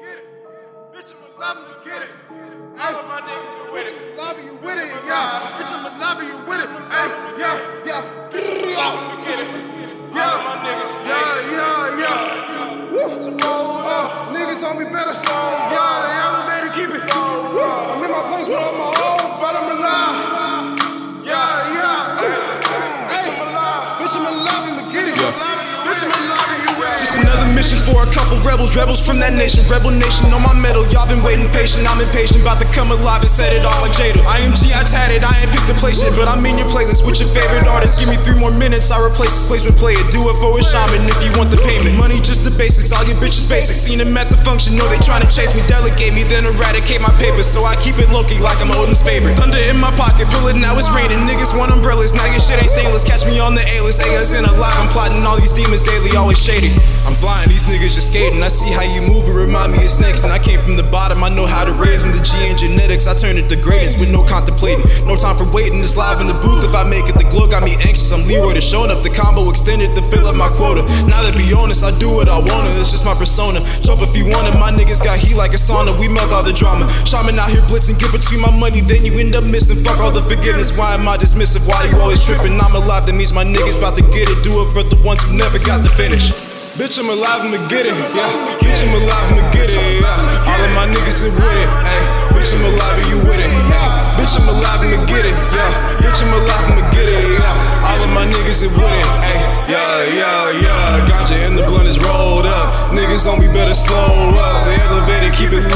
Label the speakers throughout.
Speaker 1: yeah. Bitch, love you get it I'm loving you with it. Hey, yeah, yeah. Bitch, I'm loving to get it. Yeah, all my niggas, yeah, yeah, yeah. Woo. Hold up. Niggas on me better slow. Yeah,
Speaker 2: for a couple rebels, rebels from that nation, rebel nation on my medal. Waiting patient, I'm impatient, about to come alive and set it off like Jada. IMG, I tatted, I ain't picked the place yet, but I'm in your playlist with your favorite artist. Give me three more minutes, I replace this place with play it. Do it for a shaman if you want the payment. Money just the basics, I'll get bitches basics. Seen them at the function, know they tryna chase me, delegate me, then eradicate my papers. So I keep it low key like I'm Odin's favorite. Thunder in my pocket, pull it now it's raining. Niggas want umbrellas, now your shit ain't stainless. Catch me on the A-list, a lot. I'm plotting all these demons daily, always shady. I'm flying, these niggas just skating. I see how you move, it remind me of snakes. And I came from the bottom, I know how to raise in the G and genetics. I turn it to greatness with no contemplating. No time for waiting, it's live in the booth. If I make it, the glow got me anxious. I'm Leroy the showing up, the combo extended to fill up my quota. Now to be honest, I do what I wanna, it's just my persona. Jump if you want it, my niggas got heat like a sauna. We melt all the drama. Shaman out here blitzing, get between my money, then you end up missing. Fuck all the forgiveness, why am I dismissive? Why you always tripping? I'm alive, that means my niggas about to get it. Do it for the ones who never got to finish. Bitch, I'm alive, I'ma get it, yeah. Bitch, I'm alive, I'ma get it, yeah. All of my niggas are with it, ayy. Bitch, I'm alive, and you with it, yeah. Bitch, I'm alive, I'ma get it, yeah. Bitch, I'm alive, I'ma get it, yeah. All of my niggas are with it, ayy. Yeah, yeah, yeah. Ganja and the blunt is rolled up. Niggas on me better slow up. The elevator, keep it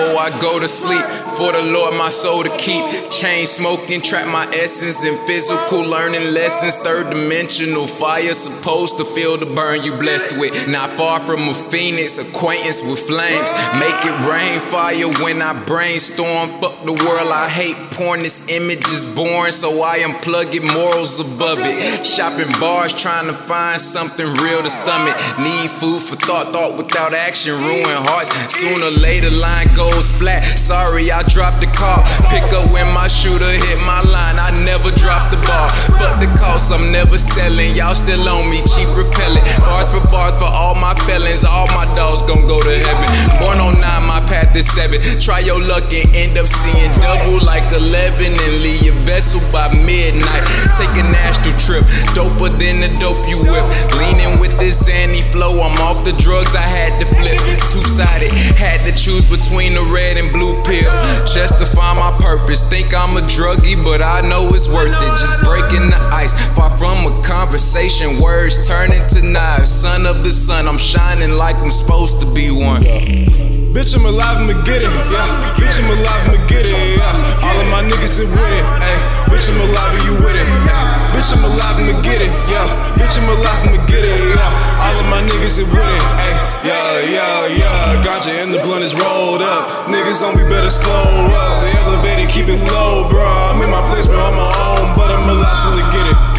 Speaker 3: before I go to sleep, for the Lord my soul to keep. Chain smoking, trap my essence in physical learning lessons. Third dimensional fire, supposed to feel the burn you blessed with. Not far from a phoenix, acquaintance with flames. Make it rain fire when I brainstorm. Fuck the world I hate. Porn, this image is born, so I unplug it, morals above it. Shopping bars, trying to find something real to stomach. Need food for thought, thought without action, ruin hearts. Sooner later, line goes flat. Sorry, I dropped the call. Pick up when my shooter hit my line. I never drop the ball. Fuck the cost, I'm never selling. Y'all still on me, cheap repellent. For bars for all my felons. All my dogs gon' go to heaven. Born on nine, my path is seven. Try your luck and end up seeing double like 11 and leave your vessel by midnight. Take an astral trip, doper than the dope you whip. Leaning with this Zanny flow, I'm off the drugs I had to flip. Two sided, had to choose between the red and blue pill. Just to find my purpose. Think I'm a druggie, but I know it's worth it. Just breaking the ice, far from a conversation. Words turn into knives. Son of the sun, I'm shining like I'm supposed to be one.
Speaker 2: Bitch, I'm alive, I'ma get it, yeah. Bitch, I'm alive, I'ma get it, yeah. All of my niggas are with it, ayy. Bitch, I'm alive, you with it, yeah. Bitch, I'm alive, I'ma get it, yeah. Bitch, I'm alive, I'ma get it, yeah. All of my niggas are with it, ayy. Yeah, yeah, yeah. Ganja and the blunt is rolled up. Niggas on me better slow up. The keep it low, bro. I'm in my place, bro, on my own, but I'm alive, still to get it.